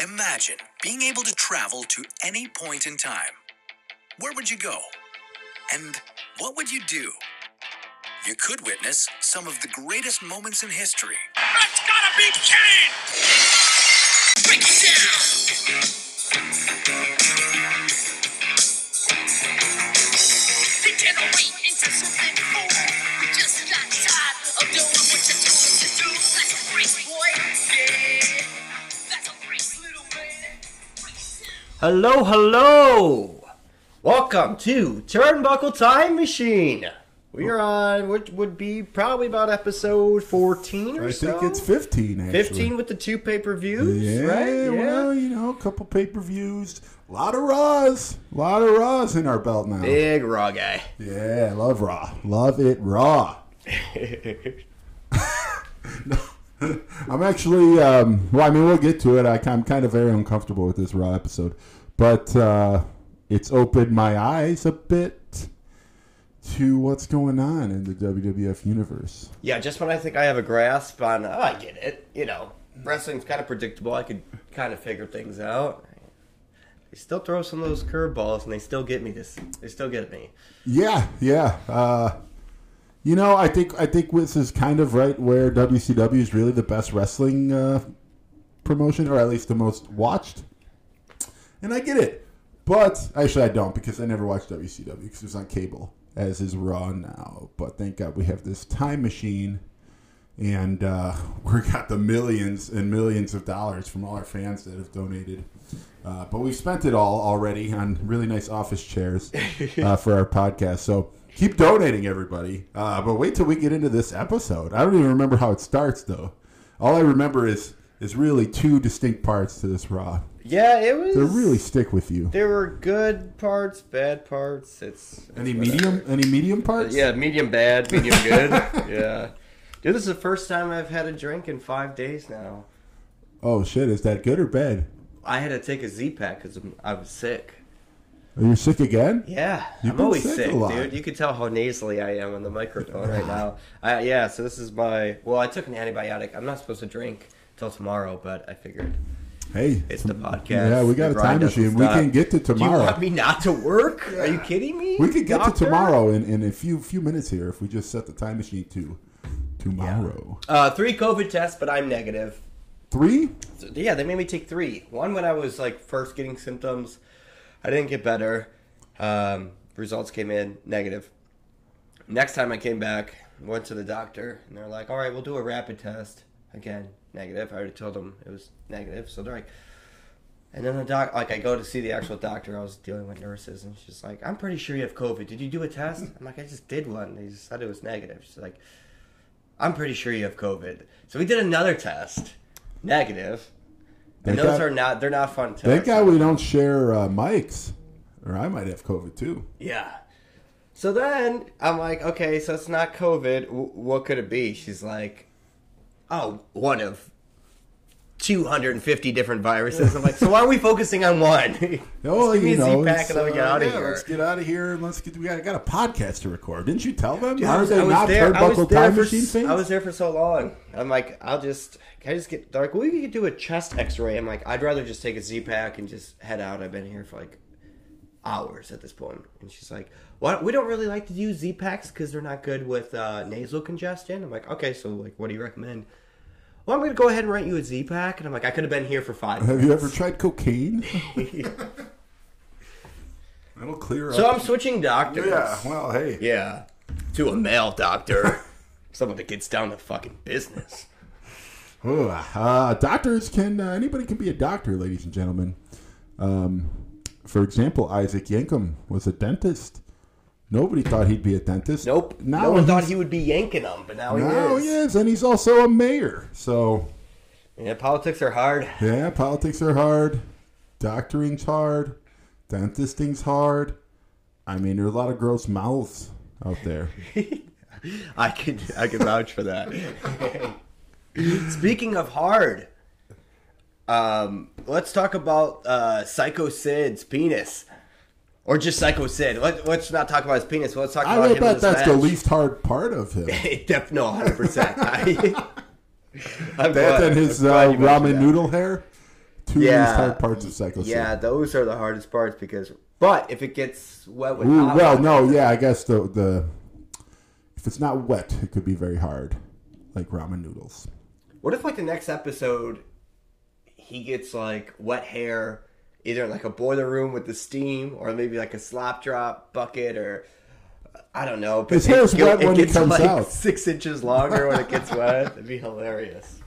Imagine being able to travel to any point in time. Where would you go? And what would you do? You could witness some of the greatest moments in history. That's gotta be Kane! Break it down! Into something just got tired of doing what do. Boy. Yeah. Hello, hello! Welcome to Turnbuckle Time Machine. We are on what would be probably about episode 14 or I so. think it's 15, actually. 15 with the two pay per views, Yeah, right? well, you know, a couple pay per views. A lot of Raws. A lot of Raws in our belt now. Big Raw guy. Yeah, love Raw. Love it Raw. I'm actually, um, well, I mean, we'll get to it. I, I'm kind of very uncomfortable with this Raw episode. But uh, it's opened my eyes a bit to what's going on in the WWF universe. Yeah, just when I think I have a grasp on, oh, I get it. You know, wrestling's kind of predictable. I could kind of figure things out. They still throw some of those curveballs, and they still get me. This, they still get me. Yeah, yeah. Uh, you know, I think I think this is kind of right where WCW is really the best wrestling uh, promotion, or at least the most watched. And I get it, but actually I don't because I never watched WCW because it was on cable, as is Raw now. But thank God we have this time machine, and uh, we got the millions and millions of dollars from all our fans that have donated. Uh, but we've spent it all already on really nice office chairs uh, for our podcast. So keep donating, everybody. Uh, but wait till we get into this episode. I don't even remember how it starts, though. All I remember is is really two distinct parts to this Raw. Yeah, it was. They really stick with you. There were good parts, bad parts. It's, it's Any whatever. medium? Any medium parts? Yeah, medium bad, medium good. yeah. Dude, this is the first time I've had a drink in five days now. Oh shit! Is that good or bad? I had to take a Z pack because I was sick. Are you sick again? Yeah, You've I'm always sick sick, dude. You can tell how nasally I am on the microphone right now. Uh, yeah, so this is my. Well, I took an antibiotic. I'm not supposed to drink till tomorrow, but I figured Hey, it's the podcast. Yeah, we got The a time machine. We can get to tomorrow. Do you want me not to work? Are you kidding me? We could get doctor? to tomorrow in, in a few few minutes here if we just set the time machine to tomorrow. Uh, three COVID tests, but I'm negative. Three? So, yeah, they made me take three. One when I was like first getting symptoms, I didn't get better. Um, results came in negative. Next time I came back, went to the doctor, and they're like, "All right, we'll do a rapid test." Again, negative. I already told them it was negative, so they're like. And then the doc, like, I go to see the actual doctor. I was dealing with nurses, and she's like, "I'm pretty sure you have COVID. Did you do a test?" I'm like, "I just did one. They just said it was negative." She's like, "I'm pretty sure you have COVID." So we did another test, negative. And those God- are not they're not fun tests. Thank God we don't share uh, mics, or I might have COVID too. Yeah. So then I'm like, okay, so it's not COVID. W- what could it be? She's like, oh, one of 250 different viruses. I'm like, so why are we focusing on one? Oh, give me you know, Z-pack and we get uh, out of yeah, here. Let's get out of here. and Let's get. We got, got a podcast to record. Didn't you tell them? Dude, I Are was, they I was not there. I was there Time for, I was there for so long. I'm like, I'll just. Can I just get? They're like, well, we could do a chest X-ray. I'm like, I'd rather just take a Z-pack and just head out. I've been here for like hours at this point. And she's like, "What? We don't really like to use Z-packs because they're not good with uh, nasal congestion." I'm like, "Okay, so like, what do you recommend?" Well, I'm gonna go ahead and write you a Z-pack, and I'm like, I could have been here for five. Have you ever tried cocaine? That'll clear up. So up. I'm switching doctors. yeah. Well, hey. Yeah, to a male doctor, someone that gets down to fucking business. Ooh, uh, doctors can uh, anybody can be a doctor, ladies and gentlemen. Um, for example, Isaac Yankem was a dentist. Nobody thought he'd be a dentist. Nope. Now no one thought he would be yanking them, but now he Now is. he is, and he's also a mayor. So Yeah, politics are hard. yeah, politics are hard. Doctoring's hard. Dentisting's hard. I mean, there are a lot of gross mouths out there. I can I could vouch for that. Speaking of hard, um, let's talk about uh, Psycho Sid's penis, or just Psycho Sid. Let, let's not talk about his penis. Let's talk about would him. bet that's the least hard part of him. Def, no, hundred percent. I'm That and his uh, ramen noodle hair. two Yeah. least hard parts of Psycho Yeah, Sid. those are the hardest parts because. But if it gets wet with Ooh, hot well, no, yeah, I guess the the if it's not wet, it could be very hard, like ramen noodles. What if like the next episode, he gets like wet hair, either in like a boiler room with the steam, or maybe like a slop drop bucket, or I don't know. But His hair's it, wet it when he gets comes like out. six inches longer when it gets wet. It'd be hilarious.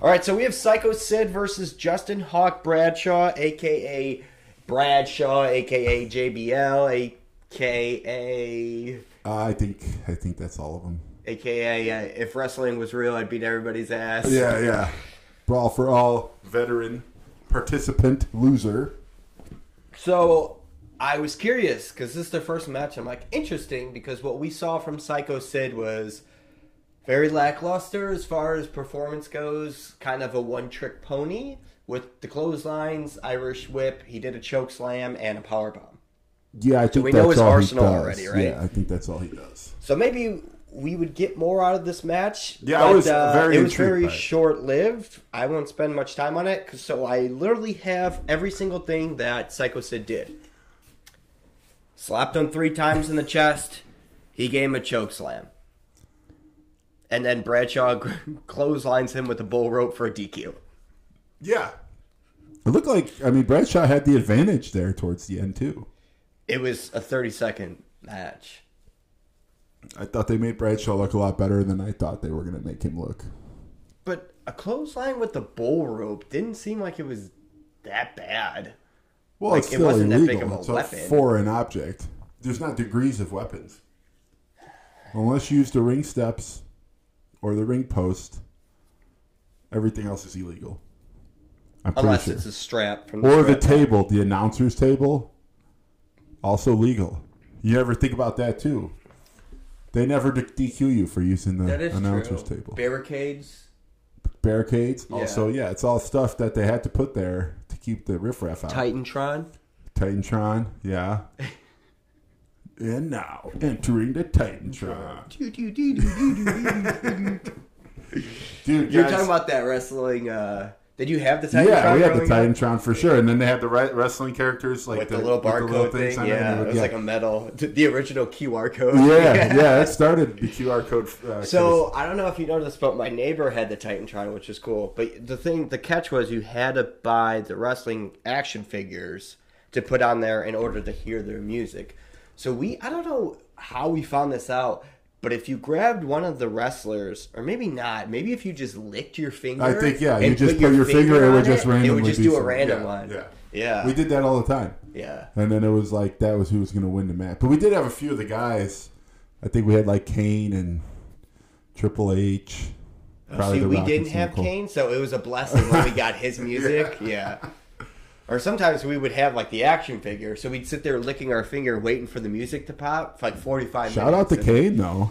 All right, so we have Psycho Sid versus Justin Hawk Bradshaw, aka Bradshaw, aka JBL, aka Uh, I think I think that's all of them. aka uh, if wrestling was real, I'd beat everybody's ass. Yeah, yeah. Brawl for all, veteran, participant, loser. So I was curious because this is their first match. I'm like, interesting because what we saw from Psycho Sid was very lackluster as far as performance goes. Kind of a one trick pony with the clotheslines, Irish whip. He did a choke slam and a power bomb. Yeah, I think we that's know his arsenal already, right? Yeah, I think that's all he does. So maybe we would get more out of this match. Yeah, I was uh, very it was very short lived. I won't spend much time on it, 'cause- so I literally have every single thing that Psycho Sid did. Slapped him three times in the chest. He gave him a choke slam, and then Bradshaw clotheslines him with a bull rope for a DQ. Yeah. It looked like I mean Bradshaw had the advantage there towards the end too. It was a thirty second match. I thought they made Bradshaw look a lot better than I thought they were going to make him look. But a clothesline with the bull rope didn't seem like it was that bad. Well, Like, it's it wasn't that illegal. big of a it's weapon. a foreign object. There's not degrees of weapons. Unless you use the ring steps or the ring post, everything else is illegal. I'm Unless sure. it's a strap from the or the table, the announcer's table, also legal. You ever think about that too? They never DQ you for using the That is announcer's true. table. Barricades. Barricades, Yeah. also, yeah, it's all stuff that they had to put there to keep the riffraff out. Titantron. Titantron, yeah. and now entering the Titantron, dude. You're guys- talking about that wrestling. Uh, did you have the Titantron? yeah, we had the up? Titantron for sure, and then they had the wrestling characters like with the, little barcode little thing. things on it, and Yeah, would- it was like a metal, the original QR code. yeah, yeah. It started the QR code. Uh, So I don't know if you noticed, but my neighbor had the Titantron, which is cool. But the thing, the catch was you had to buy the wrestling action figures to put on there in order to hear their music. So we, I don't know how we found this out, but if you grabbed one of the wrestlers, or maybe not, maybe if you just licked your finger, I think yeah, you just put your finger, it on would just randomly it would just do a random yeah, one. Yeah, yeah, we did that all the time. yeah. And then it was like that was who was going to win the match. But we did have a few of the guys. I think we had like Kane and Triple H. Oh, see, we didn't have Cold. Kane, so it was a blessing when we got his music. yeah. Or sometimes we would have like the action figure, so we'd sit there licking our finger, waiting for the music to pop for like forty-five Shout out minutes. to and- Kane though.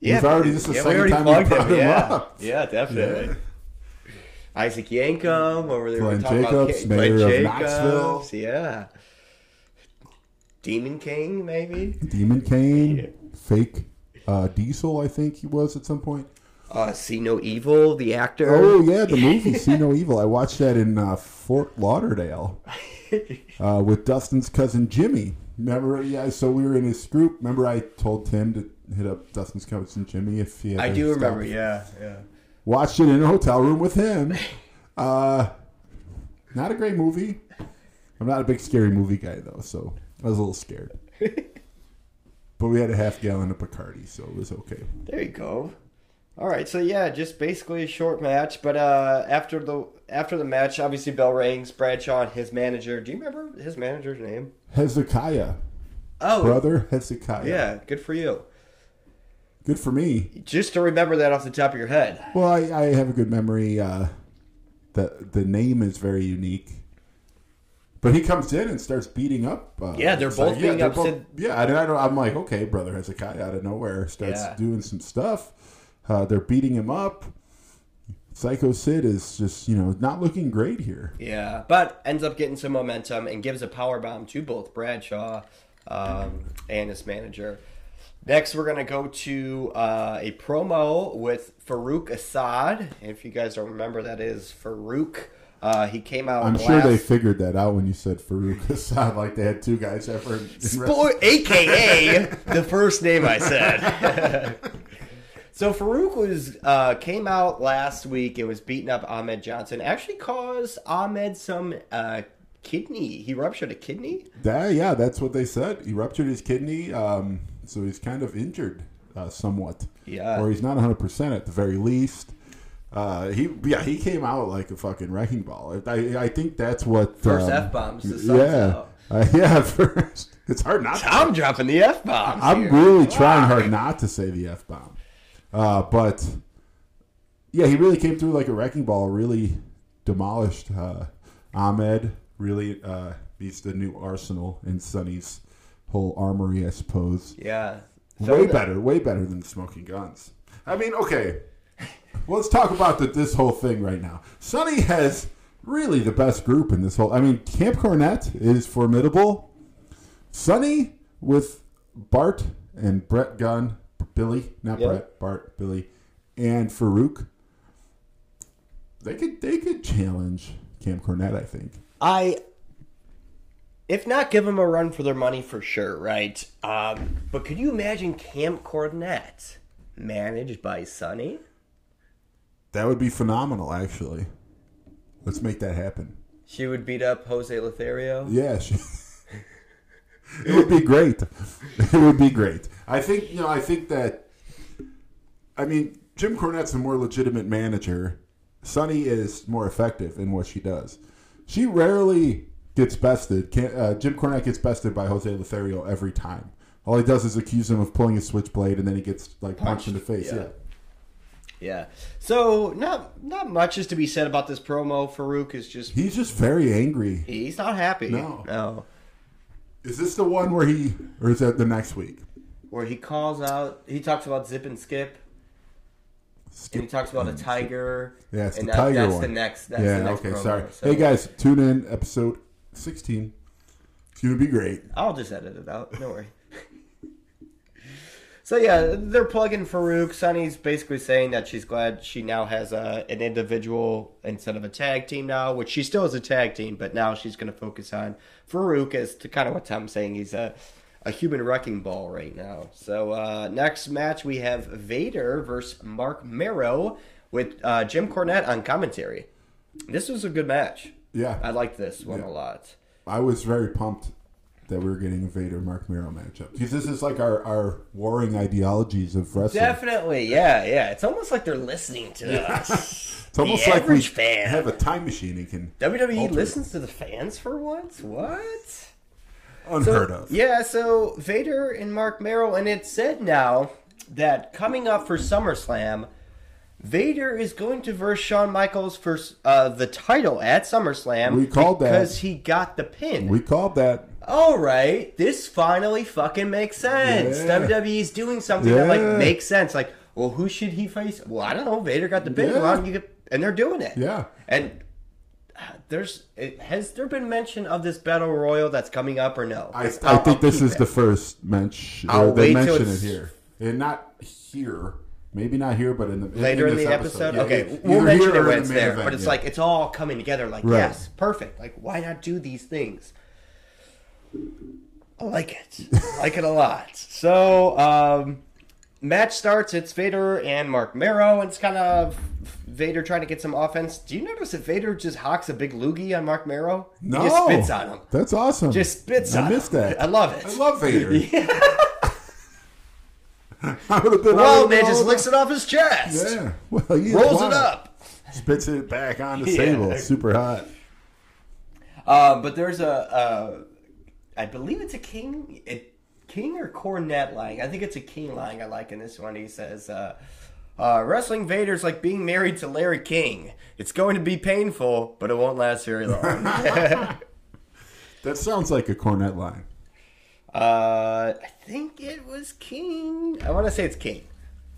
Yeah, We've already- this is the yeah, we second already time we plugged brought him. him Yeah, up. yeah, definitely. Yeah. Isaac Yankem, over there. Glenn talking Jacobs, about Kane- mayor Glenn of Jacobs, Knoxville. Yeah. Demon King, maybe. Demon Kane, Yeah. fake uh, Diesel, I think he was at some point. Uh, See No Evil, the actor. Oh yeah, the movie See No Evil. I watched that in uh, Fort Lauderdale uh, with Dustin's cousin Jimmy. Remember? Yeah. So we were in his group. Remember, I told Tim to hit up Dustin's cousin Jimmy if he. Had I do remember. Yeah, yeah. Watched it in a hotel room with him. Uh, not a great movie. I'm not a big scary movie guy though, so I was a little scared. but we had a half gallon of Bacardi, so it was okay. There you go. All right, so yeah, just basically a short match, but uh, after the after the match, obviously bell rings. Bradshaw and his manager. Do you remember his manager's name? Hezekiah, Oh, brother Hezekiah. yeah, good for you. Good for me. Just to remember that off the top of your head. Well, I, I have a good memory. Uh, the the name is very unique. But he comes in and starts beating up. Uh, Yeah, they're both being they're up both- yeah, and I don't, I'm like, okay, brother Hezekiah out of nowhere starts Yeah. doing some stuff. Uh, they're beating him up. Psycho Sid is just you know not looking great here. Yeah, but ends up getting some momentum and gives a power bomb to both Bradshaw um, and his manager. Next, we're gonna go to uh, a promo with Faarooq Asad. If you guys don't remember, that is Faarooq. Uh, he came out. I'm last... sure they figured that out when you said Faarooq Asad, like they had two guys ever. In AKA the first name I said. so Faarooq was uh, came out last week. It was beating up Ahmed Johnson. Actually, caused Ahmed some uh, kidney. He ruptured a kidney. That, yeah, that's what they said. He ruptured his kidney, um, so he's kind of injured uh, somewhat. Yeah. Or he's not 100% at the very least. Uh, he yeah he came out like a fucking wrecking ball. I, I think that's what First um, F-bombs, Yeah, uh, yeah. First, it's hard not. to I'm dropping the f bombs. I'm really trying hard not to say the f bomb, uh, but yeah, he really came through like a wrecking ball. Really demolished uh, Ahmed. Really, uh, he's the new arsenal in Sunny's whole armory, I suppose. Yeah. way the- better, way better than Smoking Gunns. I mean, okay, well, let's talk about the, this whole thing right now. Sunny has really the best group in this whole. I mean, Camp Cornette is formidable. Sunny with Bart and Brett Gunn, Billy, not Yep. Brett, Bart, Billy, and Faarooq. They could they could challenge Camp Cornette, I think. I, if not, give them a run for their money for sure, right? Um, but could you imagine Camp Cornette managed by Sunny? That would be phenomenal, actually. Let's make that happen. She would beat up Jose Lothario. Yeah, she, it would be great. It would be great. I think you know. I think that. I mean, Jim Cornette's a more legitimate manager. Sunny is more effective in what she does. She rarely gets bested. Can, uh, Jim Cornette gets bested by Jose Lothario every time. All he does is accuse him of pulling a switchblade, and then he gets like punched, in the face. yeah. Yeah. Yeah. So not not much is to be said about this promo. Faarooq is just he's just very angry. he's not happy. No. No. Is this the one where he, or is that the next week? Where he calls out, he talks about zip and skip. And he talks about a tiger. Yeah, it's and the that- tiger that's one. the next. That's yeah, the next okay, promo. sorry. So Hey guys, tune in episode 16. It's going to be great. I'll just edit it out. Don't worry. so yeah, they're plugging Faarooq. Sunny's basically saying that she's glad she now has a, an individual instead of a tag team now, which she still is a tag team, but now she's going to focus on Faarooq as to kind of what Tom's saying. He's a a human wrecking ball right now. So uh, next match we have Vader versus Marc Mero with uh, Jim Cornette on commentary. This was a good match. Yeah. I liked this one Yeah. a lot. I was very pumped that we were getting a Vader Marc Mero matchup because this is like our, our warring ideologies of wrestling. Definitely, yeah, yeah. It's almost like they're listening to us. It's almost like we fan. have a time machine and can WWE it. listens to the fans for once. What? Unheard of. Yeah, so Vader and Marc Mero, and it's said now that coming up for SummerSlam, Vader is going to verse Shawn Michaels for uh, the title at SummerSlam. We called that. because he got the pin. We called that. All right, this finally fucking makes sense. Yeah. WWE's doing something that like makes sense. Like, well, who should he face? Well, I don't know. Vader got the pin. Yeah. Why don't you get- and they're doing it. Yeah. And there's it, has there been mention of this battle royal that's coming up or no? I, I I'll- think I'll this is it. the first mention. I'll Or they mention it here. And not here. Maybe not here, but in the later in, this the episode. Yeah, okay, we'll mention it when it's the there. event, but it's yeah. like it's all coming together. Like Right. yes, perfect. Like why not do these things? I like it. I like it a lot. So um, match starts. It's Vader and Marc Mero. And it's kind of Vader trying to get some offense. Do you notice that Vader just hocks a big loogie on Marc Mero? no, He just spits on him. That's awesome. Just spits I on missed him. that. I love it. I love Vader. I would have been. I Well, man just licks it off his chest. Yeah. Well, he Rolls wild. it up. Spits it back on the Yeah. table. Super hot. Uh, but there's a, uh, I believe it's a king, it, king or Cornette line. I think it's a king line I like in this one. He says, uh, uh, "Wrestling Vader's like being married to Larry King. It's going to be painful, but it won't last very long." That sounds like a Cornette line. uh, I think it was King. I want to say it's King.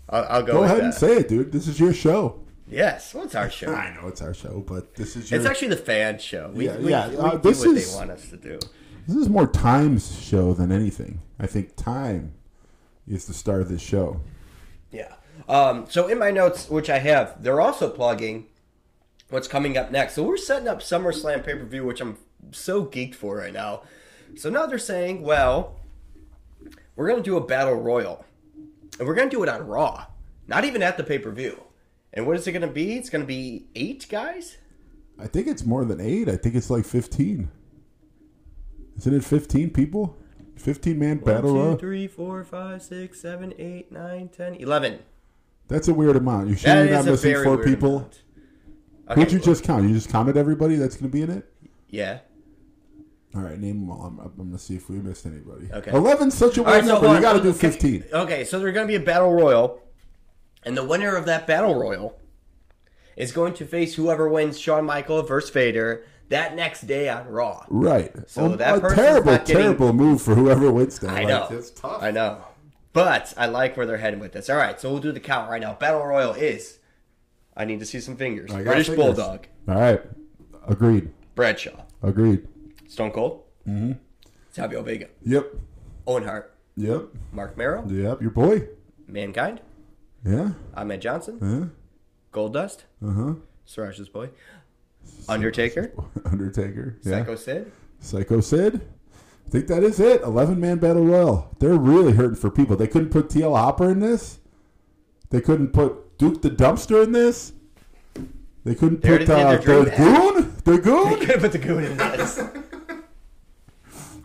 I'll, I'll go. Go ahead that. and say it, dude. This is your show. yes. Well, it's our show. I know it's our show, but this is your. It's actually the fan show. We, Yeah, we, yeah, we uh, do this what is- they want us to do. This is more Time's show than anything. I think Time is the star of this show. Yeah. Um, so in my notes, which I have, they're also plugging what's coming up next. So we're setting up SummerSlam pay per view, which I'm so geeked for right now. So now they're saying, well, we're going to do a battle royal. And we're going to do it on Raw, not even at the pay per view. And what is it going to be? It's going to be eight guys? I think it's more than eight. I think it's like 15. Isn't it 15 people? 15 man battle royal? 11. That's a weird amount. You sure you're not is missing four people? amount. Who'd Okay, you just count? You just counted everybody that's going to be in it. Yeah. All right, name them all. I'm, I'm going to see if we missed anybody. Okay. Eleven's such a weird right, number. You got to do fifteen. Okay, so there's going to be a battle royal, and the winner of that battle royal is going to face whoever wins Shawn Michaels versus Vader that next day on Raw. Right. So Um, that a terrible, getting- terrible move for whoever wins that. I Like, know. It's tough. I know. But I like where they're heading with this. All right, so we'll do the count right now. Battle Royal is. I need to see some fingers. British fingers. Bulldog, All right. Agreed. Bradshaw, Agreed. Stone Cold, mm-hmm. Savio Vega, Yep. Owen Hart, Yep. Marc Mero, Yep. Your boy. Mankind, Yeah. Ahmed Johnson, Yeah. Goldust, Uh huh. Siraj's boy, Undertaker, Undertaker. Yeah. Psycho Sid, Psycho Sid. I think that is it. Eleven man battle royal. They're really hurting for people. They couldn't put TL Hopper in this. They couldn't put Duke the Dumpster in this. They couldn't They put already uh, did their the dream Goon. The Goon. Could have put the goon in this.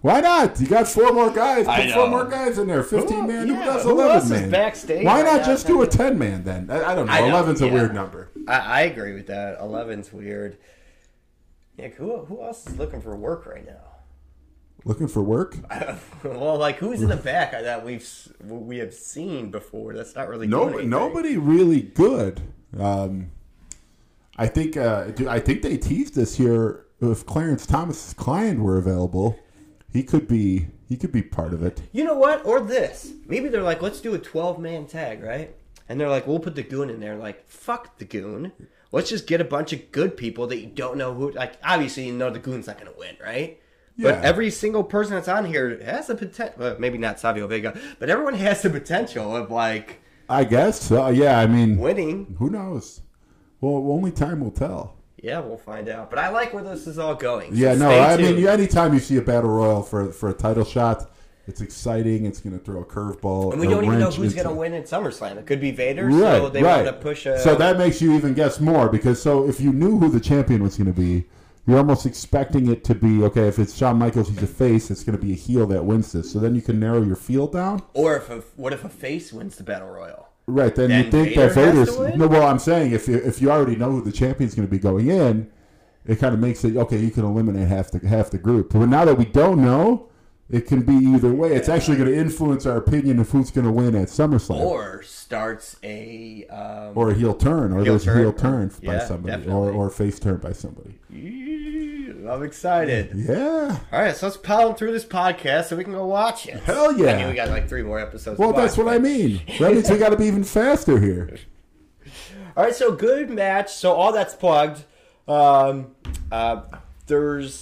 Why not? You got four more guys. Put I four more guys in there. Fifteen man. yeah, who does eleven else man? backstage Why not just do a ten man then? I, I don't know. I know, Eleven's a yeah. weird number. I, I agree with that. 11's weird. Yeah, who, who else is looking for work right now? Looking for work? well, like who's in the back that we've we have seen before? That's not really doing No, nobody really good. Um, I think. Uh, I think they teased this here. If Clarence Thomas's client were available, he could be. He could be part of it. You know what? Or this. Maybe they're like, let's do a 12 man tag, right? And they're like, we'll put the goon in there. Like, fuck the goon. Let's just get a bunch of good people that you don't know who. Like, obviously, you know the goon's not going to win, right? But every single person that's on here has the potential. Well, maybe not Savio Vega, but everyone has the potential of like I guess. So, yeah. I mean, winning. who knows? Well, only time will tell. Yeah, we'll find out. But I like where this is all going. so Yeah. No. I tuned. mean, anytime you see a battle royal for for a title shot, it's exciting. It's going to throw a curveball. And we don't even know who's going to win at SummerSlam. It could be Vader, Right, so they right. want to push a. So that makes you even guess more because so if you knew who the champion was going to be, you're almost expecting it to be okay. If it's Shawn Michaels, he's a face. It's going to be a heel that wins this. So then you can narrow your field down. or if a, what if a face wins the battle royal? Right. Then, Then you think Vader that Vader's no. Well, I'm saying if you, if you already know who the champion's going to be going in, it kind of makes it okay. You can eliminate half the half the group. But now that we don't know, it can be either way. It's actually going to influence our opinion of who's going to win at SummerSlam. Or starts a. Um, or a heel turn, or Heel there's a turn, heel or- turn by yeah, somebody, or, definitely. or face turn by somebody. I'm excited. Yeah. All right, so let's pound through this podcast so we can go watch it. Hell yeah. I mean, we got like three more episodes. Well, to watch, that's what but- I mean. That means we got to be even faster here. All right, so good match. So all that's plugged. Um, uh, there's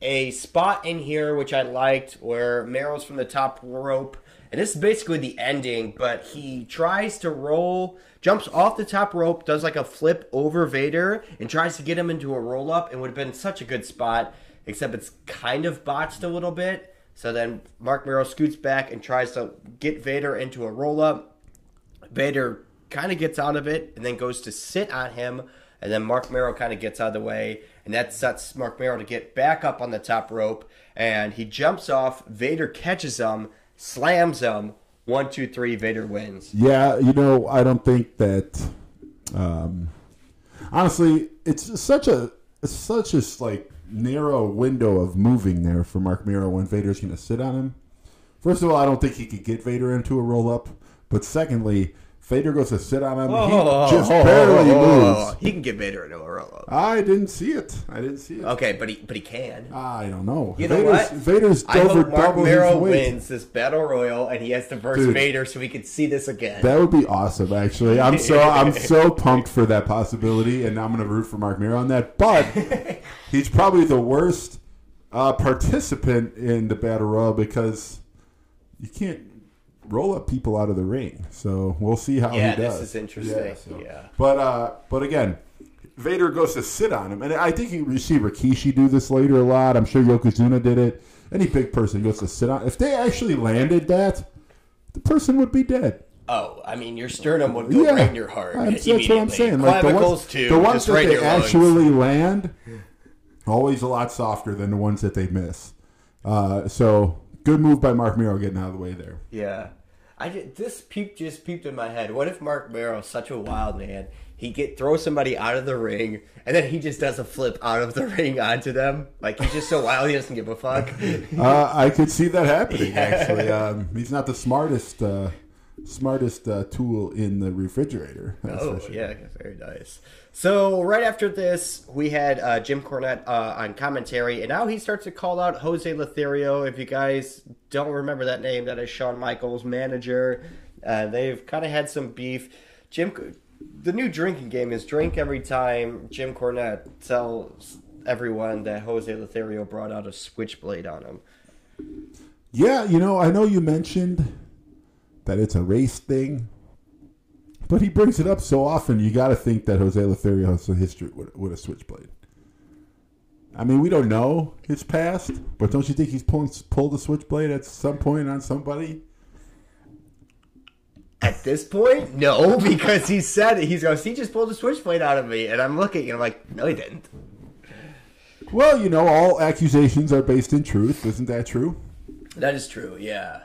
a spot in here which I liked where Mero's from the top rope, and this is basically the ending. But he tries to roll, jumps off the top rope, does like a flip over Vader, and tries to get him into a roll up. and would have been such a good spot, except it's kind of botched a little bit. So then Marc Mero scoots back and tries to get Vader into a roll up. Vader kind of gets out of it and then goes to sit on him. And then Marc Mero kind of gets out of the way. And that sets Marc Mero to get back up on the top rope. And he jumps off. Vader catches him, slams him. One, two, three. Vader wins. Yeah, you know, I don't think that. Um, honestly, it's such a it's such a like narrow window of moving there for Marc Mero when Vader's going to sit on him. First of all, I don't think he could get Vader into a roll up. But secondly, Vader goes to sit on him. he just barely moves. He can get Vader into a roll up. I didn't see it. I didn't see it. Okay, but he but he can. I don't know. You know what? Vader's I over hope Mark double Mero his weight. wins this battle royal and he has to verse Dude. Vader so we can see this again. That would be awesome, actually. I'm so I'm so pumped for that possibility, and I'm going to root for Mark Mir on that. But he's probably the worst uh, participant in the battle royal because you can't. Roll up people out of the ring. So we'll see how Yeah, he does. Yeah, this is interesting. so- Yeah. But uh, but again, Vader goes to sit on him, and I think you see Rikishi do this later a lot. I'm sure Yokozuna did it. Any big person goes to sit on. If they actually landed that, the person would be dead. Oh, I mean, your sternum would go yeah, right in your heart. I'm- that's what I'm saying. Like the ones, too, the ones that right they your lungs. actually land, always a lot softer than the ones that they miss. Uh, so good move by Marc Mero getting out of the way there. Yeah. I ju- this peep just peeped in my head. What if Marc Mero, such a wild man, he get throw somebody out of the ring and then he just does a flip out of the ring onto them? Like he's just so wild he doesn't give a fuck. Uh, I could see that happening. Actually, um, he's not the smartest uh, smartest uh, tool in the refrigerator. Oh sure. yeah, very nice. So right after this, we had uh, Jim Cornette uh, on commentary, and now he starts to call out Jose Lothario. If you guys don't remember that name, that is Shawn Michaels' manager. Uh, they've kind of had some beef. Jim, the new drinking game is drink every time Jim Cornette tells everyone that Jose Lothario brought out a switchblade on him. Yeah, you know, I know you mentioned that it's a race thing, but he brings it up so often. You got to think that Jose Lothario has a history with, a switchblade. I mean, we don't know his past, but don't you think he's pulling, pulled a switchblade at some point on somebody? At this point, no, because he said it. He's goes, he just pulled a switchblade out of me, and I'm looking, and I'm like, no, he didn't. Well, you know, all accusations are based in truth. Isn't that true? That is true. Yeah,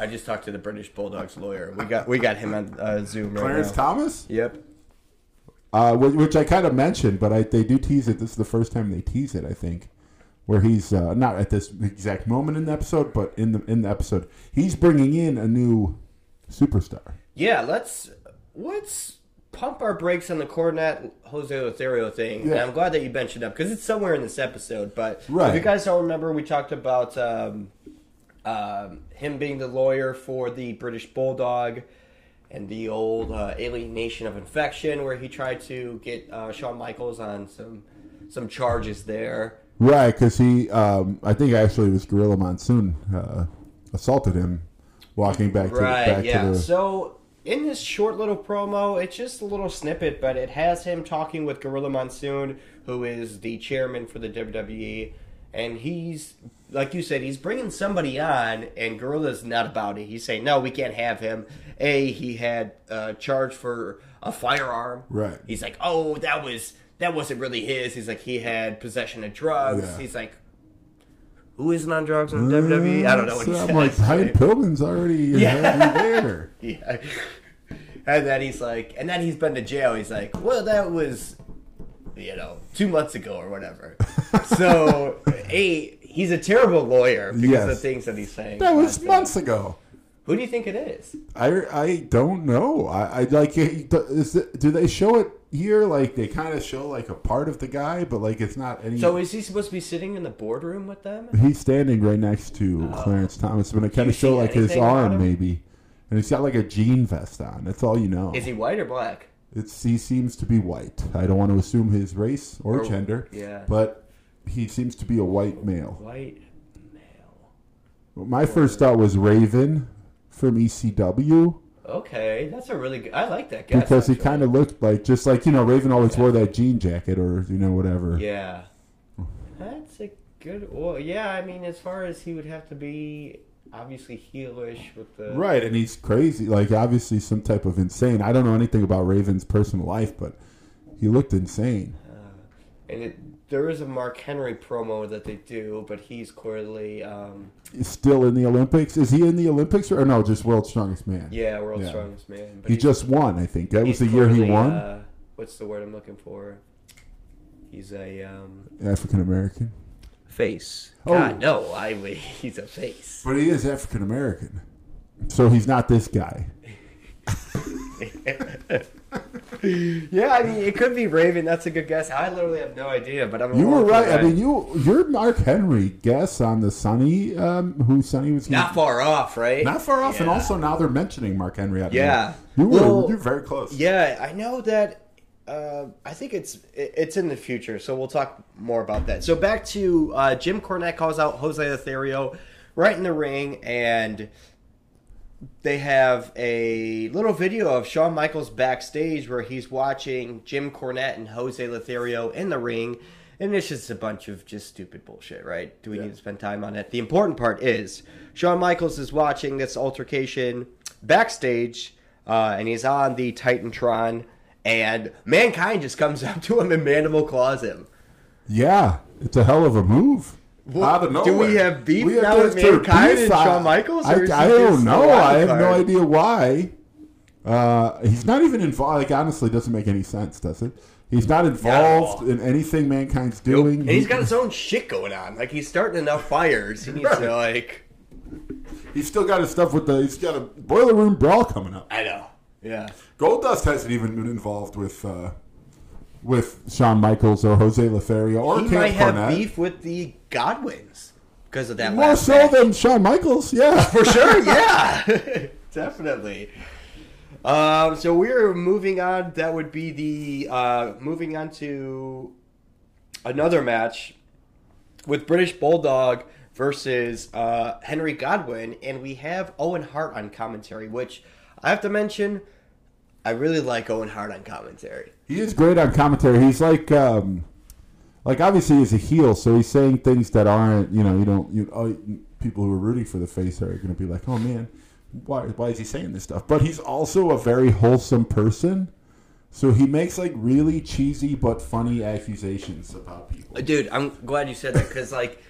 I just talked to the British Bulldogs lawyer. We got we got him on uh, Zoom right Clarence now. Thomas? Yep. Uh, which, which I kind of mentioned, but I, they do tease it. This is the first time they tease it, I think, where he's uh, not at this exact moment in the episode, but in the in the episode, he's bringing in a new superstar. Yeah. Let's let's pump our brakes on the Cornette Jose Lothario thing. And Yeah. I'm glad that you mentioned it because it's somewhere in this episode. But Right. if you guys don't remember, we talked about um, um, him being the lawyer for the British Bulldog. And the old uh, alienation of affection, where he tried to get uh, Shawn Michaels on some some charges there. Right, because he, um, I think actually it was Gorilla Monsoon uh, assaulted him walking back to Right, back yeah. to the. So in this short little promo, it's just a little snippet, but it has him talking with Gorilla Monsoon, who is the chairman for the WWE, and he's like you said, he's bringing somebody on, and Gorilla's not about it. He's saying, "No, we can't have him." A, he had uh, charged for a firearm. Right. He's like, "Oh, that was that wasn't really his." He's like, he had possession of drugs. Yeah. He's like. Who isn't on drugs in WWE? I don't know what he So said. I'm like, Brian Pillman's already Yeah. already there. Yeah. And then he's like, and then he's been to jail. He's like, well, that was, you know, two months ago or whatever. so, a he's a terrible lawyer because Yes. of the things that he's saying. That was uh, months ago. Who do you think it is? I, I don't know. I, I like. Is it, do they show it here? Like they kind of show like a part of the guy, but like it's not any. So is he supposed to be sitting in the boardroom with them? he's standing right next to Clarence Thomas, but it kind of show like his arm maybe, and he's got like a jean vest on. That's all you know. Is he white or black? It's he seems to be white. I don't want to assume his race or, Or- gender. yeah. But he seems to be a white male. White male. My first thought was Raven from ECW Okay, that's a really good. I like that guy. because he kind of looked like just like you know Raven always wore that jean jacket or you know whatever. Yeah. That's a good. Well, yeah. I mean, as far as he would have to be, obviously heelish with the Right, and he's crazy. Like obviously some type of insane. I don't know anything about Raven's personal life, but he looked insane. And it, there is a Mark Henry promo that they do, but he's clearly, um, still in the Olympics. Is he in the Olympics or, or no? Just World's Strongest Man. yeah, world's Yeah. strongest man. He just won. I think that was the year he won. Uh, what's the word I'm looking for? He's a um, African American, face. Oh. God, no, I mean, he's a face. but he is African American, so he's not this guy. Yeah, I mean, it could be Raven. That's a good guess. I literally have no idea, but I'm. You were right. I mean, you your Mark Henry guess on the Sunny, um, who Sunny was not far off, right? not far off, and also now they're mentioning Mark Henry. Yeah. you were Well, you're very close. Yeah, I know that. Uh, I think it's it's in the future, so we'll talk more about that. So back to uh, Jim Cornette calls out Jose Lothario right in the ring, and they have a little video of Shawn Michaels backstage where he's watching Jim Cornette and Jose Lothario in the ring, and it's just a bunch of just stupid bullshit, right? Do we Yeah. need to spend time on it? The important part is Shawn Michaels is watching this altercation backstage, uh, and he's on the Titantron, and Mankind just comes up to him and mandible claws him. Yeah, it's a hell of a move. Out of do we have beef We have now with this Mankind beef. and I- Shawn Michaels, I, or I don't know. I have no idea why. Uh, he's not even involved. Like honestly, it doesn't make any sense, does it? He's not involved all. in anything mankind's Nope. doing. And he's got his own shit going on. Like he's starting enough fires. He needs to like. He's still got his stuff with the. He's got a boiler room brawl coming up. I know. Yeah. Goldust hasn't even been involved with uh, with Shawn Michaels or Jose Lothario or he Camp might have beef with the Godwinns because of that. More last so match. than Shawn Michaels, yeah. for sure. Yeah, definitely. Um, so we're moving on. That would be the uh, moving on to another match with British Bulldog versus uh, Henry Godwinn, and we have Owen Hart on commentary. Which I have to mention, I really like Owen Hart on commentary. He is great on commentary. He's like, um, like obviously he's a heel, so he's saying things that aren't, you know, you don't, you oh, people who are rooting for the face are going to be like, oh man, why, why is he saying this stuff? But he's also a very wholesome person, so he makes like really cheesy but funny accusations about people. Dude, I'm glad you said that because like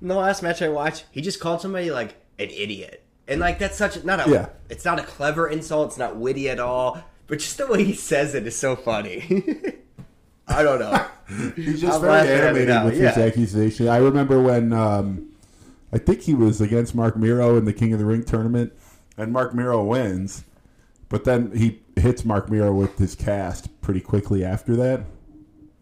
in the last match I watched, he just called somebody like an idiot, and like that's such a, not a Yeah. it's not a clever insult. It's not witty at all, but just the way he says it is so funny. I don't know. He's just I'm very laughing at it animated with his accusation. I remember when um, I think he was against Marc Mero in the King of the Ring tournament, and Marc Mero wins, but then he hits Marc Mero with his cast pretty quickly after that.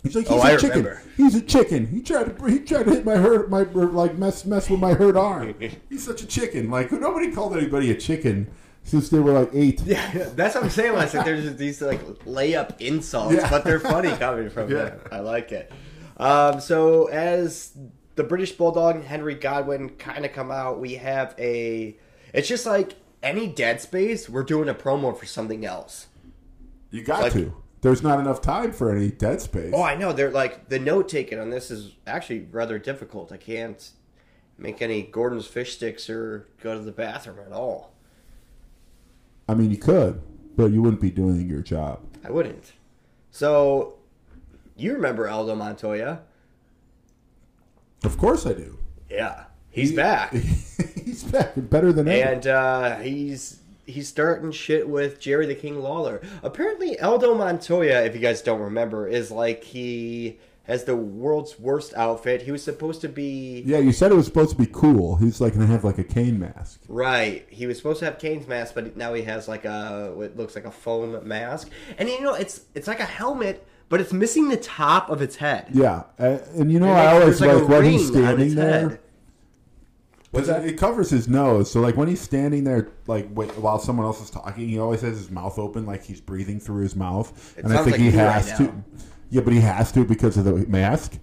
He's like, he's Oh, a I chicken. remember. He's a chicken. He tried to he tried to hit my hurt my like mess mess with my hurt arm. He's such a chicken. Like nobody called anybody a chicken since they were like eight. Yeah, that's what I'm saying. When I said there's these like layup insults, Yeah. but they're funny coming from Yeah. them. I like it. Um, so as the British Bulldog and Henry Godwinn kind of come out, we have a. It's just like any Dead Space. We're doing a promo for something else. You got Like- to. There's not enough time for any dead space. Oh, I know. They're like the note taking on this is actually rather difficult. I can't make any Gorton's fish sticks or go to the bathroom at all. I mean, you could, but you wouldn't be doing your job. I wouldn't. So, you remember Aldo Montoya? Of course I do. Yeah, he's back, He's back better than ever. and uh, he's he's starting shit with Jerry the King Lawler. Apparently, Aldo Montoya, if you guys don't remember, is like he has the world's worst outfit. He was supposed to be yeah, you said it was supposed to be cool. He's like gonna have like a cane mask. right. He was supposed to have Kane's mask, but now he has like a what looks like a foam mask, and you know it's it's like a helmet. But it's missing the top of its head. Yeah, uh, and you know And I always like, a when he's standing there. head. What's that? It covers his nose, so like when he's standing there, like wait, while someone else is talking, he always has his mouth open, like he's breathing through his mouth. It and I sounds think like he you right has now. to. Yeah, but he has to because of the mask,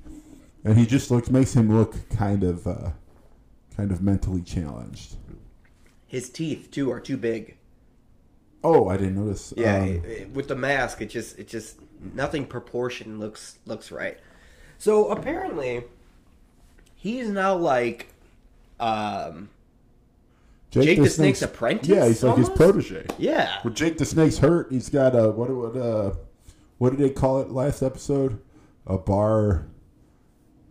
and he just looks makes him look kind of, uh, kind of mentally challenged. His teeth too are too big. Oh, I didn't notice. Yeah, Um, it- it- with the mask, it just it just nothing proportion looks looks right. So apparently, he's now like um Jake the Snake's apprentice, Yeah, he's like his protege. yeah When Jake the Snake's hurt, he's got a what? What? Uh, what did they call it last episode? A bar.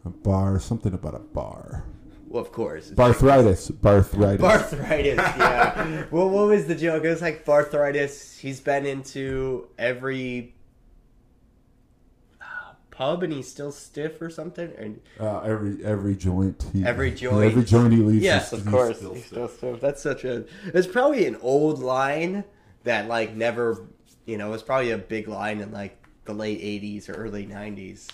A bar. Something about a bar. well of course Barthritis. Barthritis. Barthritis, yeah. well, what was the joke? It was like Barthritis. He's been into every pub and he's still stiff or something. And uh, every every joint. He, Every joint. Every joint he leaves. yes, is- of course. still He's still stiff. That's such a. It's probably an old line that like never, you know, it's probably a big line in like the late '80s or early '90s.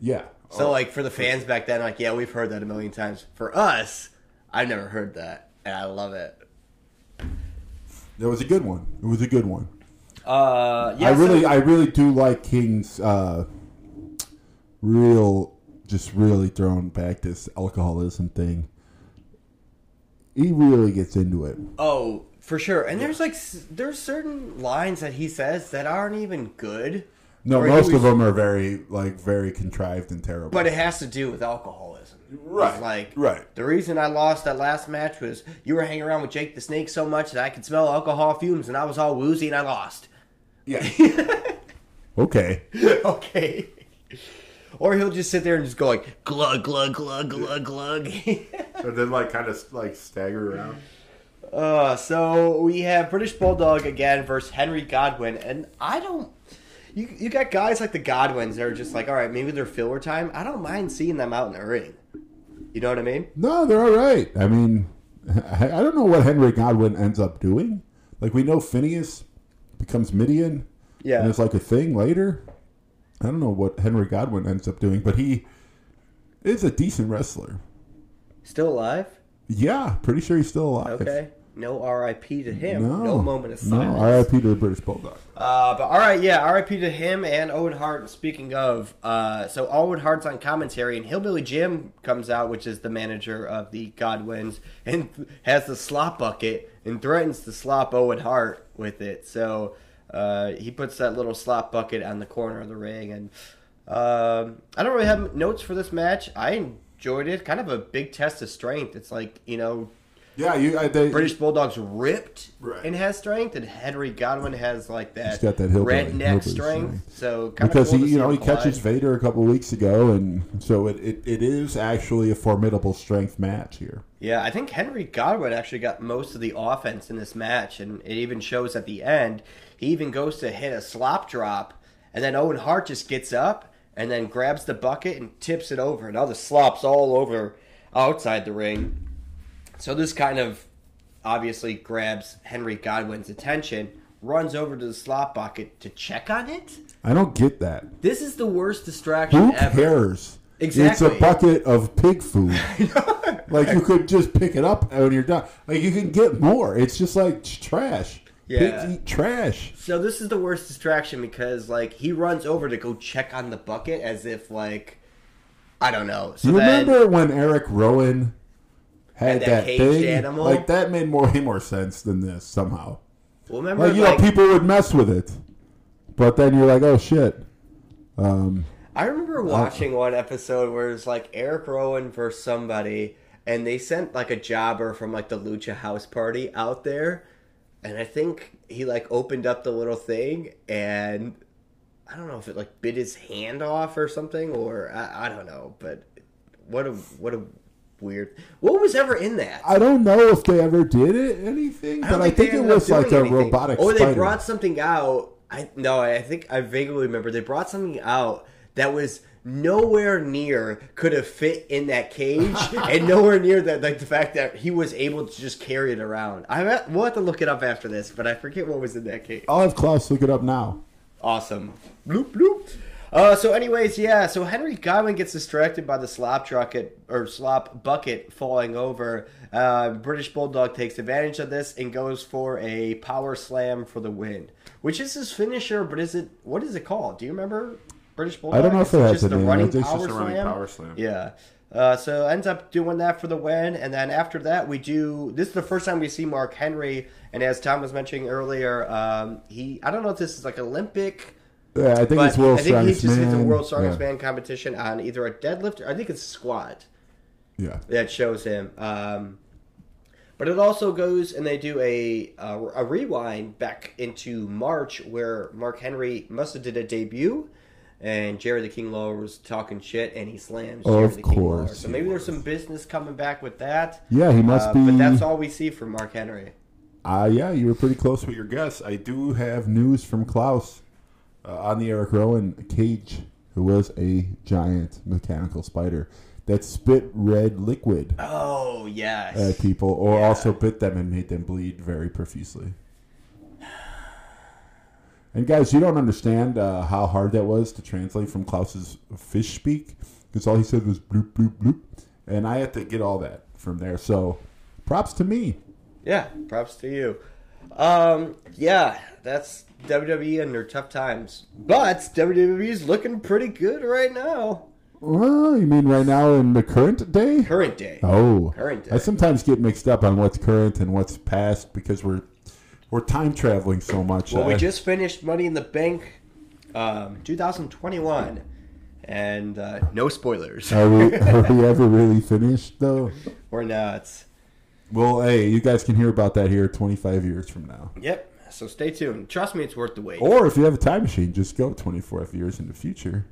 Yeah. So Oh, like for the fans back then, like yeah, we've heard that a million times. For us, I've never heard that, and I love it. that was a good one. It was a good one. Uh, yeah, I really, so- I really do like King's uh, real, just really throwing back this alcoholism thing. He really gets into it. Oh, For sure. And there's like there's certain lines that he says that aren't even good. No, Or most of them are very like very contrived and terrible. But it has to do with alcoholism. Right, It's like right. the reason I lost that last match was you were hanging around with Jake the Snake so much that I could smell alcohol fumes and I was all woozy and I lost. yeah. okay. okay. Or he'll just sit there and just go like glug glug glug glug glug. And then like kind of like stagger around. Uh, so we have British Bulldog again versus Henry Godwinn, and I don't. You you got guys like the Godwinns that are just like, all right, maybe they're filler time. I don't mind seeing them out in the ring. You know what I mean? No, they're all right. I mean, I, I don't know what Henry Godwinn ends up doing. Like we know Phineas becomes Mideon. Yeah. And it's like a thing later. I don't know what Henry Godwinn ends up doing, but he is a decent wrestler. Still alive? Yeah, pretty sure he's still alive. Okay. No R.I.P. to him. No, No, moment of silence. No. R.I.P. to the British Bulldog. Uh, but all right, yeah, R.I.P. to him and Owen Hart. And Speaking of, uh, so Owen Hart's on commentary, and Hillbilly Jim comes out, which is the manager of the Godwinns, and has the slop bucket and threatens to slop Owen Hart with it. So uh, he puts that little slop bucket on the corner of the ring, and um, I don't really have notes for this match. I enjoyed it. Kind of a big test of strength. It's like you know Yeah, you. I, they, British Bulldog's ripped Right. and has strength, and Henry Godwinn has like that He's got that redneck strength. strength. So kind because of he, you know, he catches Vader a couple weeks ago, and so it, it, it is actually a formidable strength match here. Yeah, I think Henry Godwinn actually got most of the offense in this match, and it even shows at the end. He even goes to hit a slop drop, and then Owen Hart just gets up and then grabs the bucket and tips it over, and all the slop's all over outside the ring. So this kind of obviously grabs Henry Godwinn's attention. Runs over to the slop bucket to check on it. I don't get that. This is the worst distraction Who ever. cares? Exactly. It's a bucket of pig food. like you could just pick it up when you're done. Like you can get more. It's just like trash. Yeah. Pigs eat trash. So this is the worst distraction because like he runs over to go check on the bucket as if like I don't know. So you then, remember when Eric Rowan had, Had that that, thing? animal? Like that made more way more sense than this somehow. well, remember Like you like, know, people would mess with it, but then you're like, oh shit. Um, I remember watching one episode where it's like Eric Rowan versus somebody, and they sent like a jobber from like the Lucha House Party out there, and I think he like opened up the little thing and. I don't know if it like bit his hand off or something, or I, I don't know, but what a what a weird. What was ever in that? I don't know if they ever did it anything, I but I think, it was like doing a anything. robotic Or they spider. brought something out. I no, I think I vaguely remember they brought something out that was nowhere near could have fit in that cage, and nowhere near that like the fact that he was able to just carry it around. I we'll have to look it up after this, but I forget what was in that cage. I'll have Klaus look it up now. Awesome. Bloop bloop. Uh, so, anyways, yeah. So Henry Godwinn gets distracted by the slop bucket or slop bucket falling over. Uh, British Bulldog takes advantage of this and goes for a power slam for the win, which is his finisher. But is it what is it called? Do you remember British Bulldog? I don't know if it has just a the name. Running power just running slam. power slam. Yeah. Uh, so ends up doing that for the win, and then after that we do. This is the first time we see Mark Henry, and as Tom was mentioning earlier, um, he I don't know if this is like Olympic. Yeah, I think it's World I think he just hit the World Strongest yeah. Man competition on either a deadlift or I think it's squat Yeah. that shows him. Um, but it also goes and they do a, a a rewind back into March where Mark Henry must have did a debut. And Jerry the King Lawler was talking shit, and he slams Jerry Of the King Lawler. course So maybe there's some business coming back with that. Yeah, he must Uh, be. But that's all we see from Mark Henry. Uh, yeah, you were pretty close with your guess. I do have news from Klaus uh, on the Eric Rowan cage, who was a giant mechanical spider that spit red liquid Oh yes. at people, or Yeah. also bit them and made them bleed very profusely. And guys, you don't understand uh, how hard that was to translate from Klaus's fish speak, because all he said was bloop bloop bloop, and I had to get all that from there. So, props to me. Yeah, props to you. Um, yeah, that's WWE and their tough times. But WWE's looking pretty good right now. Well, you mean right now in the current day? Current day. Oh, Current day. I sometimes get mixed up on what's current and what's past because we're or time traveling so much. Well, we just finished Money in the Bank, um, 2021, and uh, no spoilers. are we are we ever really finished though? We're not. Well, hey, you guys can hear about that here 25 years from now. Yep. So stay tuned. Trust me, it's worth the wait. Or if you have a time machine, just go 24 years in the future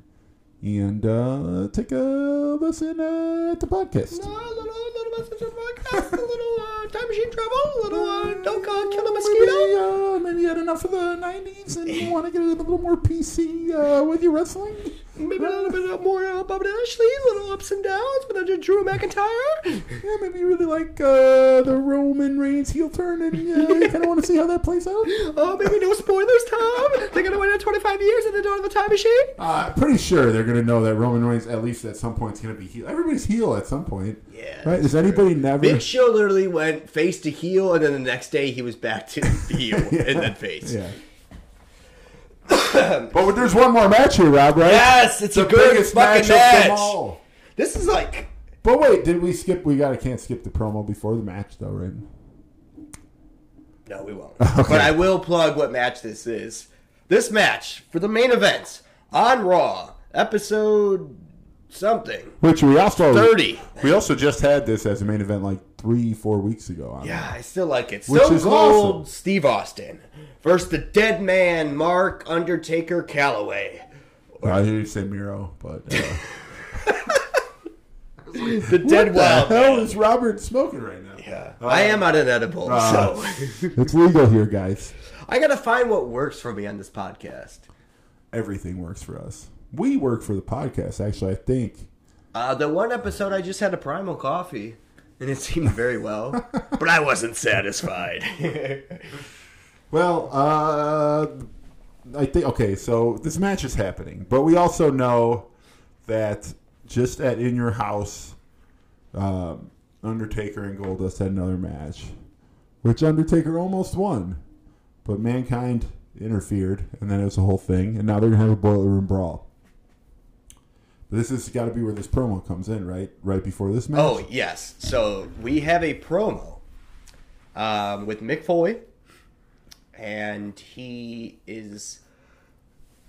and uh, take a listen at the podcast. a little, little message of podcast, a little uh, time machine travel, a little uh, don't uh, kill a mosquito. Maybe, uh, maybe you had enough of the 90s and you want to get a little more PC uh, with your wrestling. Maybe a little bit more uh, Bobby Lashley, little ups and downs, but under Drew McIntyre. Yeah, maybe you really like uh, the Roman Reigns heel turn and uh, you kind of want to see how that plays out. Oh, maybe no spoilers, Tom. They're gonna wait 25 years and they don't have a time machine. Uh, pretty sure they're going to know that Roman Reigns, at least at some point, is going to be heel. Everybody's heel at some point. Yeah, Right? Is anybody never. Big Show literally went face to heel, and then the next day he was back to heel and then face. Yeah. but there's one more match here, Rob, right? Yes, it's the a good biggest fucking match, of them match. all. This is like But wait, did we skip? We gotta can't skip the promo before the match, though, right? no, we won't. But I will plug what match this is. This match for the main event on Raw, episode something Which we also thirty. We also just had this as a main event like three, four weeks ago. On Yeah, I still like it. Which is Cold awesome. Steve Austin versus the Dead Man Mark Undertaker Calaway. I hear you say Miro, but uh, The Dead what Wild. the hell Man. is Robert smoking right now? Yeah, I am on an edible, Uh, so It's legal here, guys. I gotta find what works for me on this podcast. Everything works for us. We work for the podcast. Actually, I think. Uh, the one episode I just had a primal coffee, and it seemed very well, but I wasn't satisfied. Well, uh, I think okay. So this match is happening, but we also know that just at in your house, um, Undertaker and Goldust had another match, which Undertaker almost won, but Mankind interfered, and then it was a whole thing, and now they're gonna have a boiler room brawl. This has got to be where this promo comes in, right? Right before this match. oh yes, so we have a promo um, with Mick Foley, and he is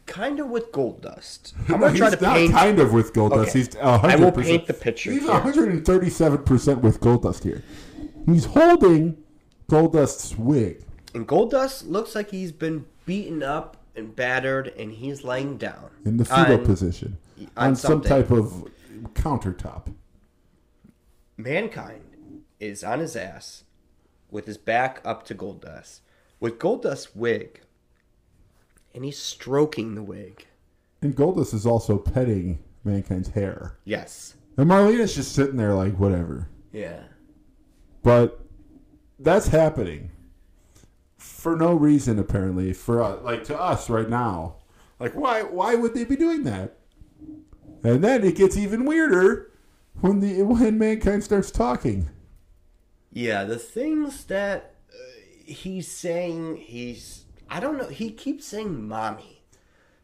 kind of with Goldust. I'm gonna he's try to not paint. kind of with Goldust. Okay. He's 100%. I will paint the picture He's 137 percent with Goldust here. He's holding Goldust's wig. And Goldust looks like he's been beaten up and battered, and he's laying down in the fetal on- position on on, some type of countertop. Mankind is on his ass with his back up to Goldust with Goldust's wig, and he's stroking the wig. And Goldust is also petting Mankind's hair. Yes. And Marlena's just sitting there like, whatever. Yeah. But that's happening for no reason, apparently. For uh, like to us right now, like why why would they be doing that? And then it gets even weirder when the when mankind starts talking. Yeah, the things that uh, he's saying, he's. I don't know. He keeps saying mommy.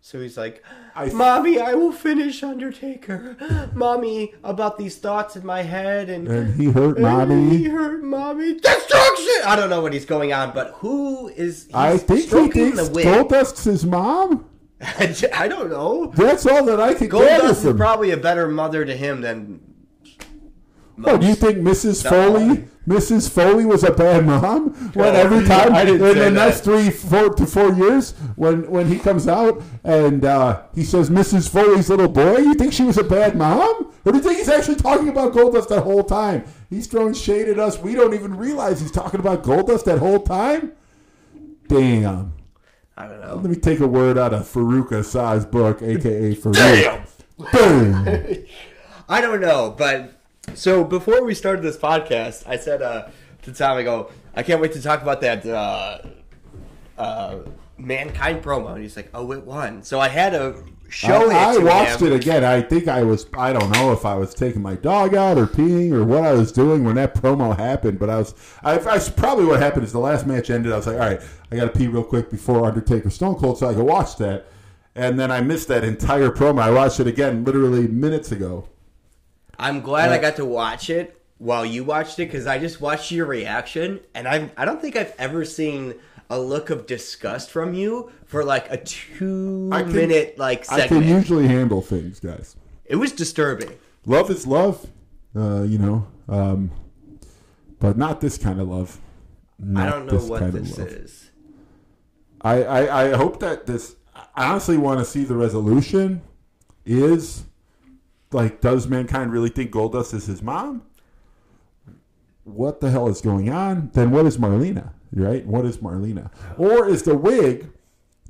So he's like, I- Mommy, I will finish Undertaker. Mommy, about these thoughts in my head. And, And he hurt He mommy. He hurt mommy. Destruction! I don't know what he's going on, but who is. He's I think he thinks the. Goldust's his mom. I don't know. That's all that I could gather Goldust is from. probably a better mother to him than. Oh, do you think Mrs. Foley, Mrs. Foley was a bad mom? When No, every time I in didn't the say next that. three, four to four years, when when he comes out and uh, he says Mrs. Foley's little boy, you think she was a bad mom, or do you think he's actually talking about Goldust that whole time? He's throwing shade at us. We don't even realize he's talking about Goldust that whole time. Damn. I don't know. Let me take a word out of Faarooq Asad's book, aka Faarooq. Boom. I don't know, but so before we started this podcast, I said uh, to Tom, I go, I can't wait to talk about that uh, uh, mankind promo, and he's like, oh, it won. So I had to show I, it. I watched him. it again. I think I was. I don't know if I was taking my dog out or peeing or what I was doing when that promo happened. But I was. I, I probably what happened is the last match ended. I was like, all right, I got to pee real quick before Undertaker Stone Cold, so I could watch that. And then I missed that entire promo. I watched it again literally minutes ago. I'm glad I uh, got to watch it while you watched it because I just watched your reaction, and I I don't think I've ever seen a look of disgust from you for like a two can, minute like I can usually handle things, guys. it was disturbing. Love is love, uh, you know, um, but not this kind of love. I Not don't know what kind of this is. I, I, I hope that this. I honestly want to see the resolution. Is like, does mankind really think Goldust is his mom? What the hell is going on? Then what is Marlena? Right? What is Marlena? Or is the wig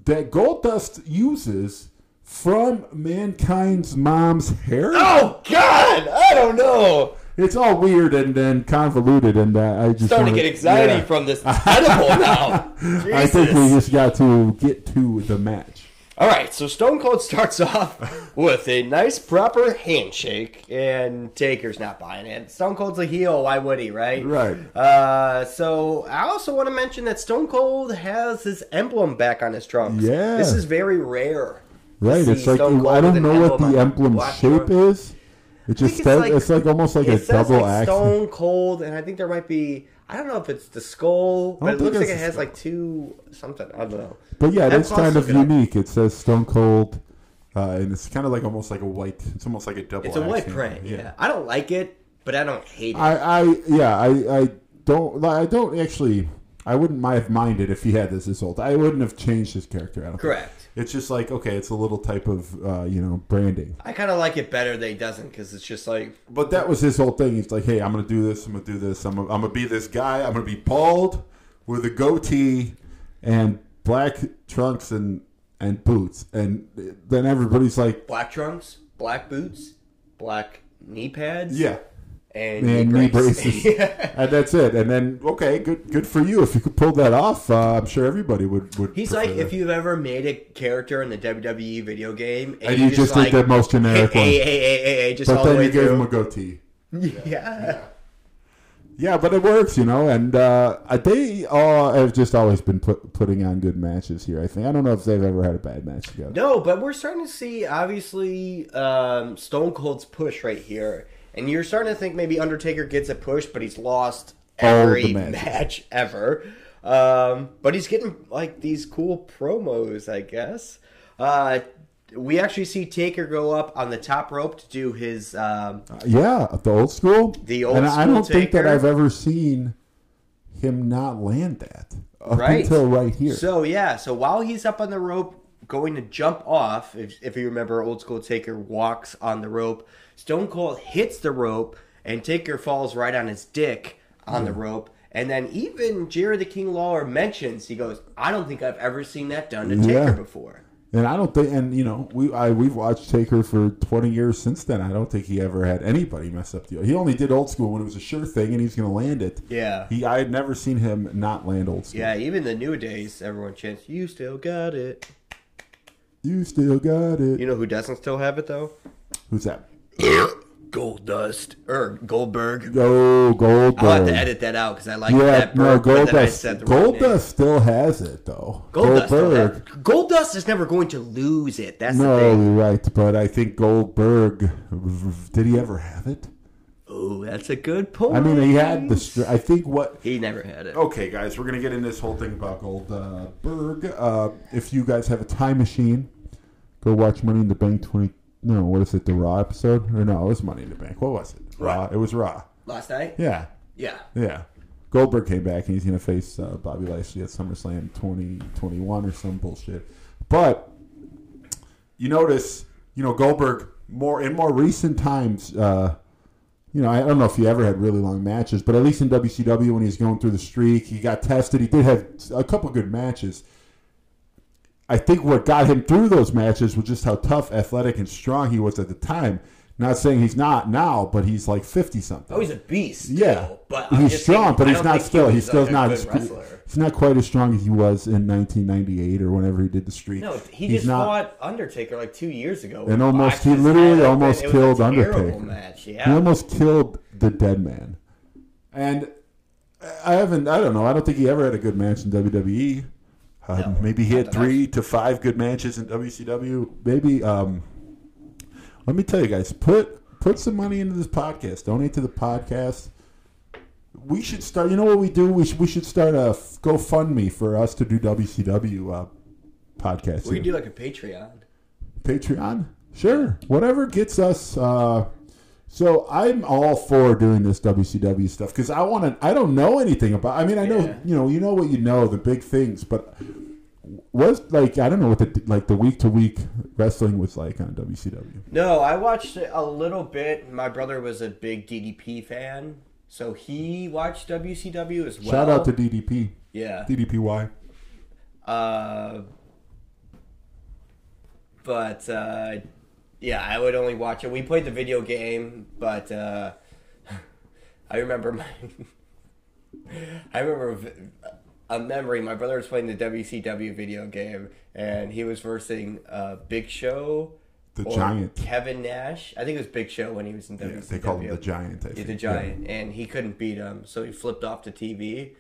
that Goldust uses from mankind's mom's hair? Oh God, I don't know. It's all weird and then convoluted, and uh, I just Starting to get anxiety yeah. from this edible now. I think we just got to get to the match. All right, so Stone Cold starts off with a nice, proper handshake, and Taker's not buying it. Stone Cold's a heel, why would he, right? Right. Uh, so I also want to mention that Stone Cold has his emblem back on his trunks. Yeah. this is very rare. Right, it's like I don't know what the emblem shape is. It just think it's says like- it's like almost like a says double like axe. Stone Cold, and I think there might be. I don't know if it's the skull, but it looks like it has skull. like two something. I don't know. But yeah, it's kind of unique. It says Stone Cold, uh, and it's kind of like almost like a white. It's almost like a double. It's a white print. handle. Yeah. I don't like it, but I don't hate it. I, I yeah, I, I don't I don't actually I wouldn't have minded if he had this as old. I wouldn't have changed his character. I don't think. Correct. It's just like okay, it's a little type of uh, you know branding. I kind of like it better that he doesn't because it's just like But that was his whole thing. He's like, hey, I'm gonna do this. I'm gonna do this. I'm gonna, I'm gonna be this guy. I'm gonna be bald with a goatee and black trunks and and boots. And then everybody's like, black trunks, black boots, black knee pads, yeah. And, and knee knee braces. braces, and that's it. And then okay, good, good for you. If you could pull that off, uh, I'm sure everybody would. would He's like that. if you've ever made a character in the WWE video game and, And you just did like, the most generic hey, one. hey, hey, hey, hey, hey, just but all the way you gave him a through. goatee. yeah. Yeah, but it works, you know. And uh, they all have just always been put, putting on good matches here. I think I don't know if they've ever had a bad match together. No, but we're starting to see obviously um, Stone Cold's push right here, and you're starting to think maybe Undertaker gets a push, but he's lost every match ever. Um, but he's getting like these cool promos, I guess. Uh, we actually see Taker go up on the top rope to do his um, Yeah, the old school. The old and I don't think that I've ever seen him not land that up Right. until right here. So yeah, so while he's up on the rope, going to jump off, if, if you remember, old school Taker walks on the rope. Stone Cold hits the rope, and Taker falls right on his dick on the hmm. rope. And then even Jerry the King Lawler mentions he goes, "I don't think I've ever seen that done to Taker Yeah. before." And I don't think, and you know, we I we've watched Taker for twenty years since then. I don't think he ever had anybody mess up the. He only did old school when it was a sure thing, and he's going to land it. Yeah. He, I had never seen him not land old school. Yeah, even the new days, everyone chants, "You still got it." You still got it. You know who doesn't still have it though? Who's that? Goldust or Goldberg. Go Goldberg. I'll have to edit that out because I like Yeah, that. no, burp, but then I Goldust. said the name. Goldust still has it though. Goldust, Goldberg. Goldust is never going to lose it. That's No, the thing. you're right, but I think Goldberg. Did he ever have it? Oh, that's a good point. I mean, he had the. str- I think what He never had it. Okay, guys, we're gonna get in this whole thing about Goldberg. Uh, if you guys have a time machine, go watch Money in the Bank twenty. No, what is it? The Raw episode? Or no, it was Money in the Bank. What was it? Raw. It was Raw. Last night? Yeah, Yeah. yeah. Goldberg came back and he's gonna face uh, Bobby Lashley at SummerSlam twenty twenty one or some bullshit. But you notice, you know, Goldberg more in more recent times. Uh, you know, I don't know if he ever had really long matches, but at least in WCW when he was going through the streak, he got tested. He did have a couple good matches. I think what got him through those matches was just how tough, athletic, and strong he was at the time. Not saying he's not now, but he's like fifty something. Oh, he's a beast. still, Yeah, but I'm he's strong, saying, but he's don't still. He He's still not. as. He's not quite as strong as he was in 1998 or whenever he did the streak. No, he he's just not. fought Undertaker like two years ago. And almost- he literally almost killed Undertaker. Match. yeah. He almost killed the dead man. And I haven't. I don't know. I don't think he ever had a good match in WWE. Uh, No, maybe he had three to five good matches in WCW. Maybe. Um, let me tell you guys. Put put some money into this podcast. Donate to the podcast. we should start. You know what we do? We should we should start a GoFundMe for us to do WCW uh, podcast. We do like a Patreon. Patreon. Sure, whatever gets us. Uh, so I'm all for doing this WCW stuff because I want to. I don't know anything about. I mean, I know Yeah. you know you know what you know the big things, but was like I don't know what the like the week to week wrestling was like on WCW. No, I watched it a little bit. My brother was a big DDP fan, so he watched WCW as well. Shout out to DDP, yeah. DDPY. Uh, but uh, yeah, I would only watch it. We played the video game, but uh, I remember my. I remember a memory. My brother was playing the WCW video game, and he was versing uh, Big Show. The or Giant. Kevin Nash. I think it was Big Show when he was in Yeah, WCW. they called him the Giant. I Yeah, the giant, and he couldn't beat him, so he flipped off the TV.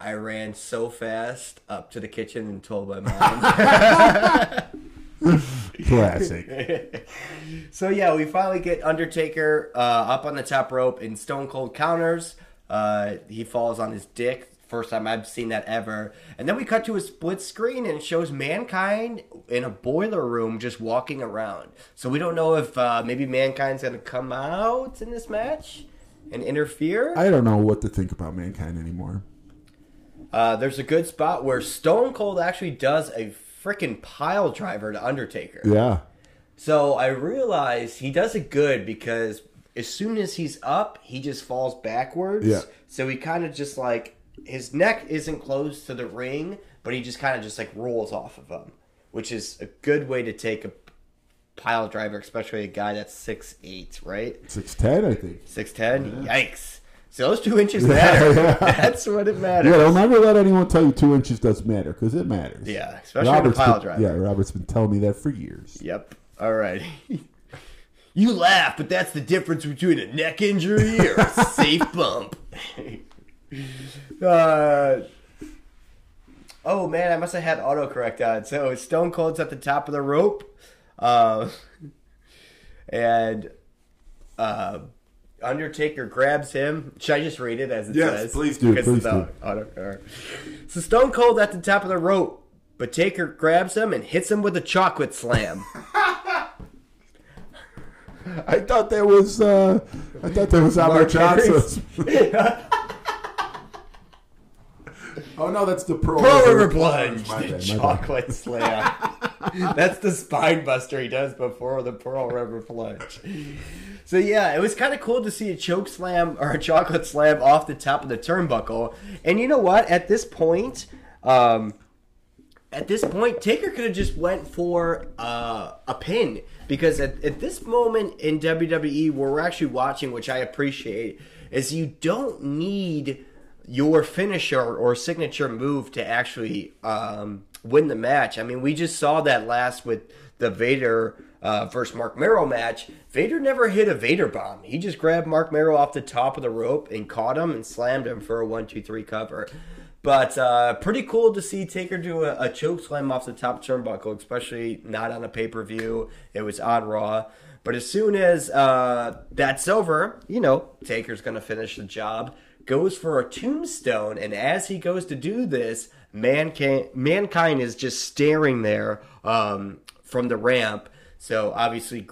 I ran so fast up to the kitchen and told my mom. Classic. so yeah, we finally get Undertaker uh, up on the top rope in Stone Cold counters. Uh, he falls on his dick. First time I've seen that ever. And then we cut to a split screen and it shows mankind in a boiler room just walking around. So we don't know if uh, maybe mankind's gonna come out in this match and interfere. I don't know what to think about mankind anymore. Uh, there's a good spot where Stone Cold actually does a freaking pile driver to Undertaker. Yeah. So I realized he does it good because as soon as he's up, he just falls backwards. Yeah. So he kind of just like his neck isn't close to the ring, but he just kind of just like rolls off of him, which is a good way to take a pile driver, especially a guy that's six eight, right? Six ten, I think. Six ten. Yikes! So those two inches matter. yeah. That's what it matters. Yeah, don't ever let anyone tell you two inches doesn't matter because it matters. Yeah, especially a pile been, driver. Yeah, Robert's been telling me that for years. Yep. All right. you laugh, but that's the difference between a neck injury or a safe bump. uh, oh man, I must have had autocorrect on. So Stone Cold's at the top of the rope, uh, and uh, Undertaker grabs him. Should I just read it as it says? Yes, says? please do, Because please it's do. auto-. So Stone Cold at the top of the rope, but Taker grabs him and hits him with a chocolate slam. I thought that was uh, I thought that was Albert Mark Johnson's. oh no, that's the Pearl, Pearl River Plunge. The bad, my bad. chocolate slam. That's the spine buster he does before the Pearl River Plunge. So yeah, it was kind of cool to see a choke slam or a chocolate slam off the top of the turnbuckle. And you know what? At this point, um, at this point, Taker could have just went for uh, a pin because at, at this moment in WWE, where we're actually watching, which I appreciate, is you don't need your finisher or signature move to actually um, win the match. I mean, we just saw that last with the Vader uh, versus Marc Mero match. Vader never hit a Vader bomb. He just grabbed Marc Mero off the top of the rope and caught him and slammed him for a one, two, three cover. But uh, pretty cool to see Taker do a, a choke slam off the top turnbuckle, especially not on a pay per view. It was on Raw. But as soon as uh, that's over, you know, Taker's going to finish the job. Goes for a tombstone, and as he goes to do this, mankind, mankind is just staring there um, from the ramp. So obviously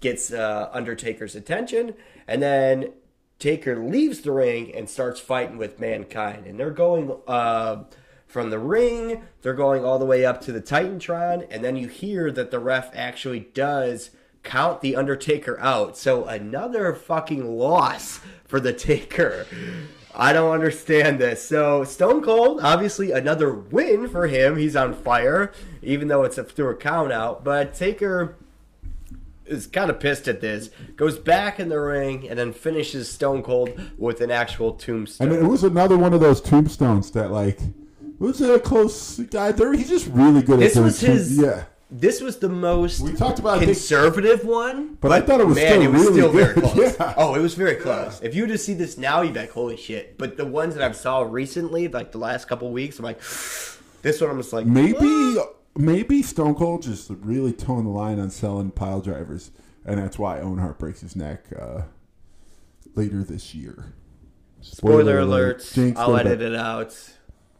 gets uh, Undertaker's attention, and then Taker leaves the ring and starts fighting with Mankind, and they're going uh, from the ring. They're going all the way up to the Titantron, and then you hear that the ref actually does count the Undertaker out. So another fucking loss for the Taker. I don't understand this. So Stone Cold, obviously another win for him. He's on fire, even though it's a, through a count out. But Taker is kind of pissed at this, goes back in the ring, and then finishes Stone Cold with an actual tombstone. And it was another one of those tombstones that like it was a close guy. There, he's just really good this at was his. Yeah, This was the most we talked about. Conservative one, But I thought it was man, still it was really still very close. Yeah. Oh, it was very close. If you were to see this now, you'd be like, "Holy shit!" But the ones that I've saw recently, like the last couple weeks, I'm like, this one I'm just like, maybe maybe Stone Cold just really toeing the line on selling pile drivers, and that's why Owen Hart breaks his neck uh, later this year. Spoiler, alert! Jinx, I'll edit it out.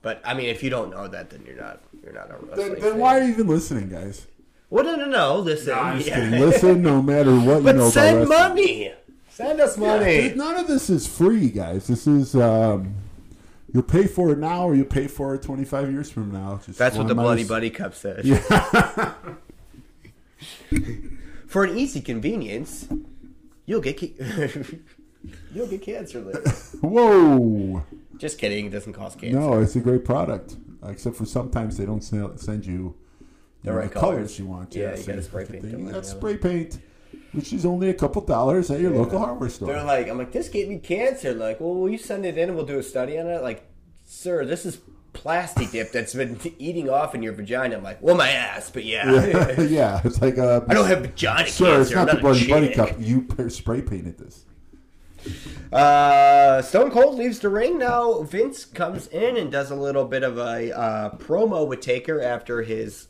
But I mean, if you don't know that, then you're not you're not a wrestling Then, then fan. why are you even listening, guys? Well, no, no, no. Listen, I'm just yeah. Listen, no matter what you but know send about wrestling. money. Send us money. None of this is free, guys. This is um, you'll pay for it now, or you'll pay for it 25 years from now. Just That's what the minus- Bloody Buddy Cup says. For an easy convenience, you'll get ca- you'll get cancer lists. Whoa! Just kidding. It doesn't cost cancer. No, it's a great product. Except for sometimes they don't sell, send you The know, right the colors. colors. you want. Yeah, Yes, you gotta spray paint. You got spray paint, which is only a couple dollars at your local hardware store. They're like, I'm like, this gave me cancer. Like, well, will you send it in and we'll do a study on it? Like, sir, this is plastic dip that's been eating off in your vagina. I'm like, well, my ass, but yeah. yeah, it's like uh, I don't have vagina Sir, cancer. it's not I'm the bloody buddy cup. You spray painted this. Uh, Stone Cold leaves the ring now. Vince comes in and does a little bit of a uh, promo with Taker after his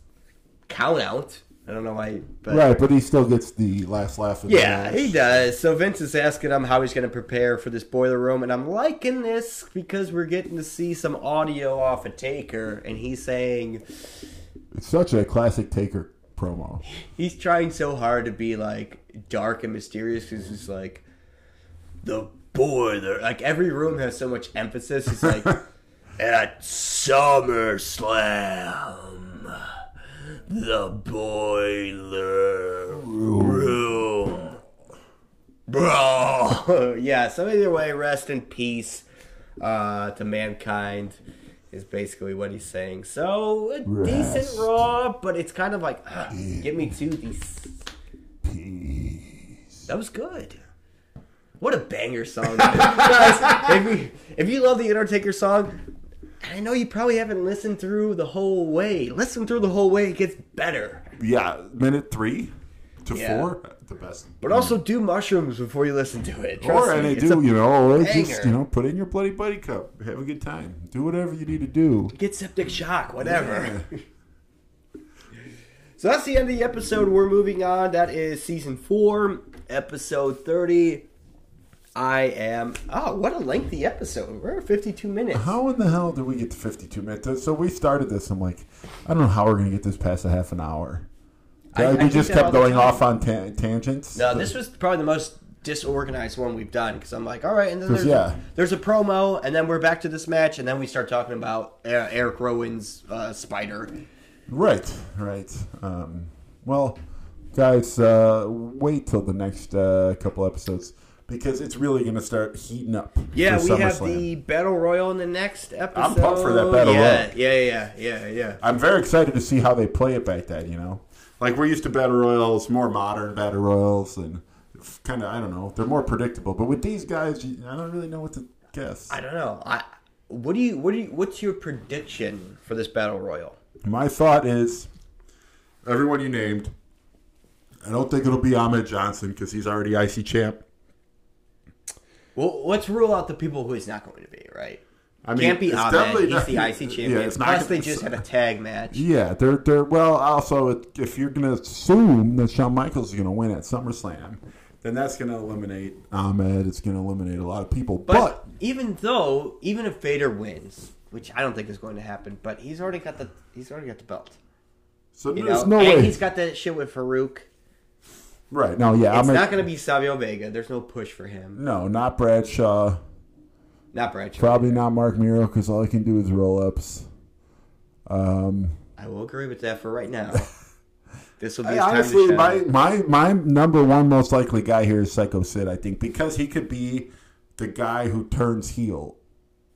count out. I don't know why, but Right, but he still gets the last laugh. Of yeah, he does. So Vince is asking him how he's going to prepare for this boiler room, and I'm liking this because we're getting to see some audio off of Taker, and he's saying It's such a classic Taker promo. he's trying so hard to be like dark and mysterious because he's like the boiler. Like every room has so much emphasis. It's like at SummerSlam, the boiler room, bro. yeah. So either way, rest in peace uh, to mankind. Is basically what he's saying. So a Rest. decent Raw, but it's kind of like, give me two these Peace. that was good. What a banger song. Guys, if you, if you love the Undertaker song, I know you probably haven't listened through the whole way. Listen through the whole way, it gets better. Yeah, minute three to Yeah. four, the best. But also do mushrooms before you listen to it. Trust or and me, they do, you know, or just you know, put in your bloody buddy cup, have a good time, do whatever you need to do. get septic shock, whatever. So that's the end of the episode. We're moving on. That is season four, episode 30. I am. Oh, what a lengthy episode. We're at 52 minutes. How in the hell did we get to 52 minutes? So we started this. I'm like, I don't know how we're going to get this past a half an hour. I- I we think just kept going off on ta- tangents. No, this was probably the most disorganized one we've done because I'm like, all right, and then there's, yeah. a, there's a promo, and then we're back to this match, and then we start talking about uh, Eric Rowan's uh, spider. Right, right. Um, well, guys, uh, wait till the next uh, couple episodes because it's really going to start heating up. Yeah, we have SummerSlam. the battle royal in the next episode. I'm pumped for that battle yeah, royal. Yeah, yeah, yeah, yeah. I'm very excited to see how they play it back then. You know, like we're used to battle royals, more modern battle royals, and kind of I don't know, they're more predictable. But with these guys, I don't really know what to guess. I don't know. I what do you what do you what's your prediction for this battle royal? My thought is everyone you named. I don't think it'll be Ahmed Johnson because he's already IC champ. Well, let's rule out the people who he's not going to be. Right? I mean, Can't be it's Ahmed. He's not- the IC champion. Yeah, it's not Plus, gonna- they just had a tag match. Yeah, they're they're well. Also, if you're gonna assume that Shawn Michaels is gonna win at SummerSlam, then that's gonna eliminate Ahmed. It's gonna eliminate a lot of people. But, But, even though, even if Vader wins, which I don't think is going to happen, but he's already got the he's already got the belt. so You there's know, no and way. he's got that shit with Faarooq. Right? No, yeah, It's Ahmed. not going to be Savio Vega. There's no push for him. no, not Bradshaw. Not Bradshaw. Probably not Marc Mero because all he can do is roll ups. Um, I will agree with that for right now. this will be I- time honestly, to my, my my number one most likely guy here is Psycho Sid. I think because he could be the guy who turns heel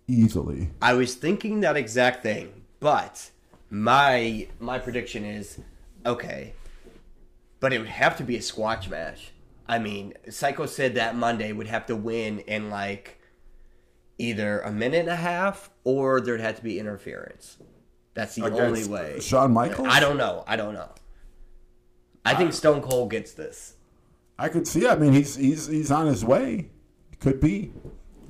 easily. I was thinking that exact thing, but my my prediction is okay, but it would have to be a squash match. I mean, Psycho said that Monday would have to win in like either a minute and a half or there'd have to be interference. That's the only way. Shawn Michaels? I don't know. I don't know. I think Stone Cold gets this. I could see. I mean, he's he's he's on his way. Could be.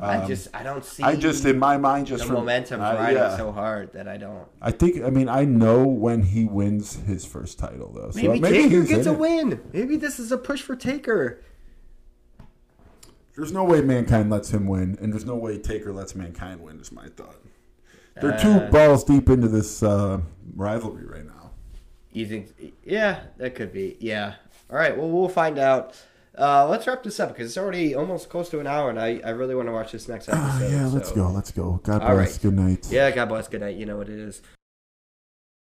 I just I don't see. Um, I just in my mind just the from momentum I- riding yeah. so hard that I don't. I think. I mean, I know when he wins his first title though. So Maybe, maybe Taker gets a it. win. Maybe this is a push for Taker. There's no way Mankind lets him win, and there's no way Taker lets Mankind win. Is my thought. They're Uh, two balls deep into this uh, rivalry right now. You think? Yeah, that could be. Yeah. All right. Well, we'll find out. Uh, let's wrap this up because it's already almost close to an hour, and I, I really want to watch this next episode. Ah, yeah, let's go. Let's go. God bless. right. Good night. Yeah. God bless. Good night. You know what it is.